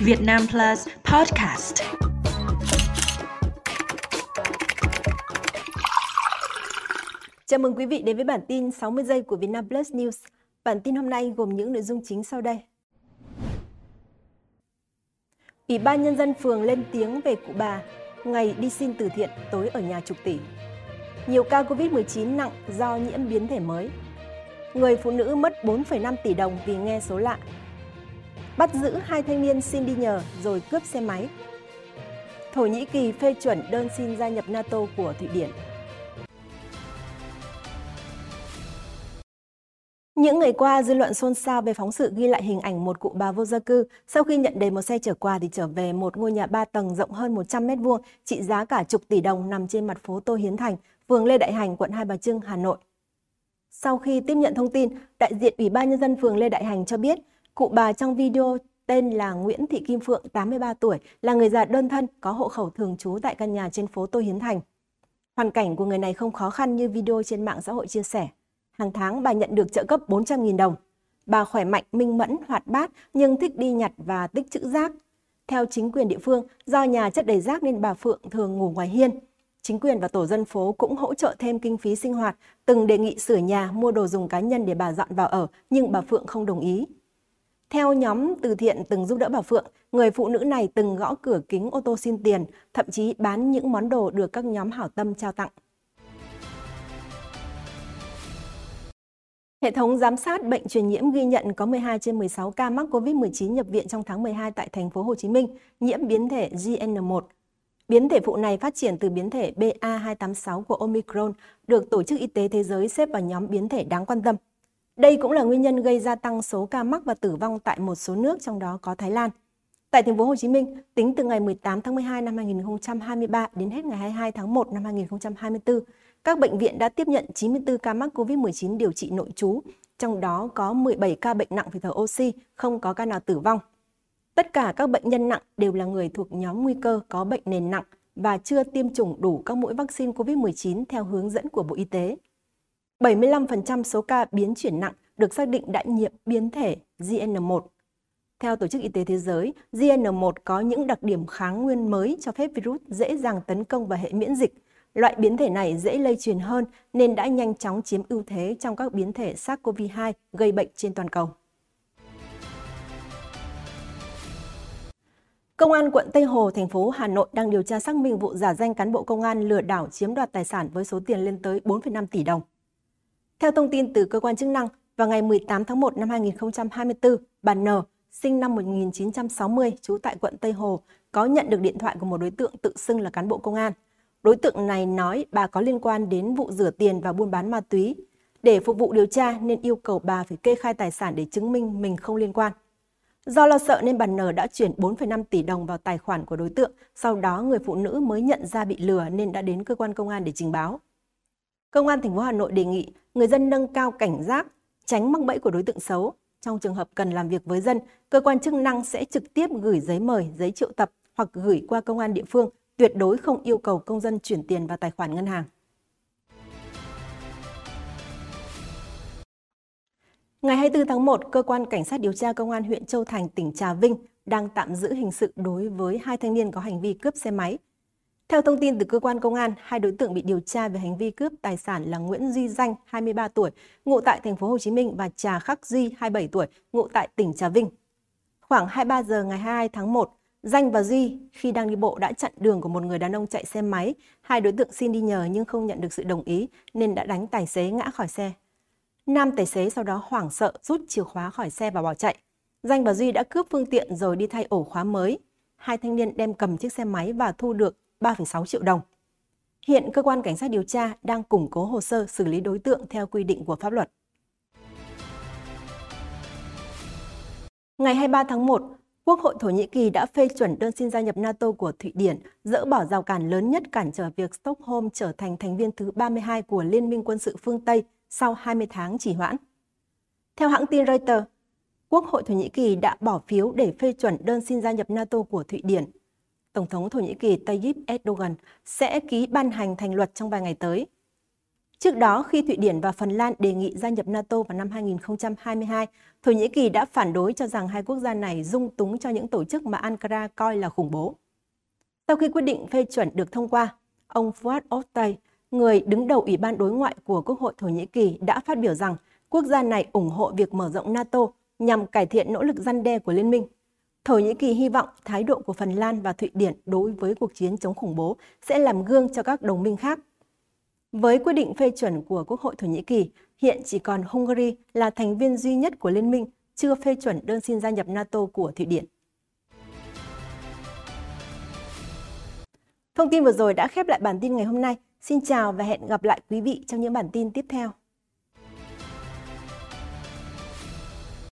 Việt Nam Plus Podcast. Chào mừng quý vị đến với bản tin 60 giây của Vietnam Plus News. Bản tin hôm nay gồm những nội dung chính sau đây. Ủy ban Nhân dân phường lên tiếng về cụ bà, ngày đi xin từ thiện, tối ở nhà chục tỷ. Nhiều ca COVID-19 nặng do nhiễm biến thể mới. Người phụ nữ mất 4,5 tỷ đồng vì nghe số lạ. Bắt giữ hai thanh niên xin đi nhờ rồi cướp xe máy. Thổ Nhĩ Kỳ phê chuẩn đơn xin gia nhập NATO của Thụy Điển. Những ngày qua, dư luận xôn xao về phóng sự ghi lại hình ảnh một cụ bà vô gia cư sau khi nhận đầy một xe chở quà thì trở về một ngôi nhà 3 tầng rộng hơn 100 mét vuông, trị giá cả chục tỷ đồng nằm trên mặt phố Tô Hiến Thành, phường Lê Đại Hành, quận Hai Bà Trưng, Hà Nội. Sau khi tiếp nhận thông tin, đại diện Ủy ban Nhân dân phường Lê Đại Hành cho biết, cụ bà trong video tên là Nguyễn Thị Kim Phượng, 83 tuổi, là người già đơn thân có hộ khẩu thường trú tại căn nhà trên phố Tô Hiến Thành. Hoàn cảnh của người này không khó khăn như video trên mạng xã hội chia sẻ. Hàng tháng bà nhận được trợ cấp 400.000 đồng. Bà khỏe mạnh, minh mẫn, hoạt bát nhưng thích đi nhặt và tích trữ rác. Theo chính quyền địa phương, do nhà chất đầy rác nên bà Phượng thường ngủ ngoài hiên. Chính quyền và tổ dân phố cũng hỗ trợ thêm kinh phí sinh hoạt, từng đề nghị sửa nhà, mua đồ dùng cá nhân để bà dọn vào ở, nhưng bà Phượng không đồng ý. Theo nhóm từ thiện từng giúp đỡ bà Phượng, người phụ nữ này từng gõ cửa kính ô tô xin tiền, thậm chí bán những món đồ được các nhóm hảo tâm trao tặng. Hệ thống giám sát bệnh truyền nhiễm ghi nhận có 12 trên 16 ca mắc COVID-19 nhập viện trong tháng 12 tại thành phố Hồ Chí Minh nhiễm biến thể GN1. Biến thể phụ này phát triển từ biến thể BA286 của Omicron, được Tổ chức Y tế Thế giới xếp vào nhóm biến thể đáng quan tâm. Đây cũng là nguyên nhân gây gia tăng số ca mắc và tử vong tại một số nước trong đó có Thái Lan. Tại thành phố Hồ Chí Minh, tính từ ngày 18 tháng 12 năm 2023 đến hết ngày 22 tháng 1 năm 2024, các bệnh viện đã tiếp nhận 94 ca mắc COVID-19 điều trị nội trú, trong đó có 17 ca bệnh nặng phải thở oxy, không có ca nào tử vong. Tất cả các bệnh nhân nặng đều là người thuộc nhóm nguy cơ có bệnh nền nặng và chưa tiêm chủng đủ các mũi vaccine COVID-19 theo hướng dẫn của Bộ Y tế. 75% số ca biến chuyển nặng được xác định đã nhiễm biến thể GN1. Theo Tổ chức Y tế Thế giới, GN1 có những đặc điểm kháng nguyên mới cho phép virus dễ dàng tấn công vào hệ miễn dịch. Loại biến thể này dễ lây truyền hơn nên đã nhanh chóng chiếm ưu thế trong các biến thể SARS-CoV-2 gây bệnh trên toàn cầu. Công an quận Tây Hồ, thành phố Hà Nội đang điều tra xác minh vụ giả danh cán bộ công an lừa đảo chiếm đoạt tài sản với số tiền lên tới 4,5 tỷ đồng. Theo thông tin từ cơ quan chức năng, vào ngày 18 tháng 1 năm 2024, bà N, sinh năm 1960, trú tại quận Tây Hồ, có nhận được điện thoại của một đối tượng tự xưng là cán bộ công an. Đối tượng này nói bà có liên quan đến vụ rửa tiền và buôn bán ma túy. Để phục vụ điều tra nên yêu cầu bà phải kê khai tài sản để chứng minh mình không liên quan. Do lo sợ nên bà N đã chuyển 4,5 tỷ đồng vào tài khoản của đối tượng, sau đó người phụ nữ mới nhận ra bị lừa nên đã đến cơ quan công an để trình báo. Công an thành phố Hà Nội đề nghị người dân nâng cao cảnh giác, tránh mắc bẫy của đối tượng xấu. Trong trường hợp cần làm việc với dân, cơ quan chức năng sẽ trực tiếp gửi giấy mời, giấy triệu tập hoặc gửi qua công an địa phương, tuyệt đối không yêu cầu công dân chuyển tiền vào tài khoản ngân hàng. Ngày 24 tháng 1, Cơ quan Cảnh sát điều tra Công an huyện Châu Thành, tỉnh Trà Vinh đang tạm giữ hình sự đối với hai thanh niên có hành vi cướp xe máy. Theo thông tin từ cơ quan công an, hai đối tượng bị điều tra về hành vi cướp tài sản là Nguyễn Duy Danh, 23 tuổi, ngụ tại thành phố Hồ Chí Minh và Trà Khắc Duy, 27 tuổi, ngụ tại tỉnh Trà Vinh. Khoảng 23 giờ ngày 22 tháng 1, Danh và Duy khi đang đi bộ đã chặn đường của một người đàn ông chạy xe máy. Hai đối tượng xin đi nhờ nhưng không nhận được sự đồng ý nên đã đánh tài xế ngã khỏi xe. Nam tài xế sau đó hoảng sợ rút chìa khóa khỏi xe và bỏ chạy. Danh và Duy đã cướp phương tiện rồi đi thay ổ khóa mới. Hai thanh niên đem cầm chiếc xe máy và thu được 3,6 triệu đồng. Hiện cơ quan cảnh sát điều tra đang củng cố hồ sơ xử lý đối tượng theo quy định của pháp luật. Ngày 23 tháng 1, Quốc hội Thổ Nhĩ Kỳ đã phê chuẩn đơn xin gia nhập NATO của Thụy Điển, dỡ bỏ rào cản lớn nhất cản trở việc Stockholm trở thành thành viên thứ 32 của Liên minh quân sự phương Tây sau 20 tháng trì hoãn. Theo hãng tin Reuters, Quốc hội Thổ Nhĩ Kỳ đã bỏ phiếu để phê chuẩn đơn xin gia nhập NATO của Thụy Điển. Tổng thống Thổ Nhĩ Kỳ Tayyip Erdogan sẽ ký ban hành thành luật trong vài ngày tới. Trước đó, khi Thụy Điển và Phần Lan đề nghị gia nhập NATO vào năm 2022, Thổ Nhĩ Kỳ đã phản đối cho rằng hai quốc gia này dung túng cho những tổ chức mà Ankara coi là khủng bố. Sau khi quyết định phê chuẩn được thông qua, ông Fuat Oktay, người đứng đầu Ủy ban đối ngoại của Quốc hội Thổ Nhĩ Kỳ đã phát biểu rằng quốc gia này ủng hộ việc mở rộng NATO nhằm cải thiện nỗ lực răn đe của liên minh. Thổ Nhĩ Kỳ hy vọng thái độ của Phần Lan và Thụy Điển đối với cuộc chiến chống khủng bố sẽ làm gương cho các đồng minh khác. Với quyết định phê chuẩn của Quốc hội Thổ Nhĩ Kỳ, hiện chỉ còn Hungary là thành viên duy nhất của liên minh chưa phê chuẩn đơn xin gia nhập NATO của Thụy Điển. Thông tin vừa rồi đã khép lại bản tin ngày hôm nay. Xin chào và hẹn gặp lại quý vị trong những bản tin tiếp theo.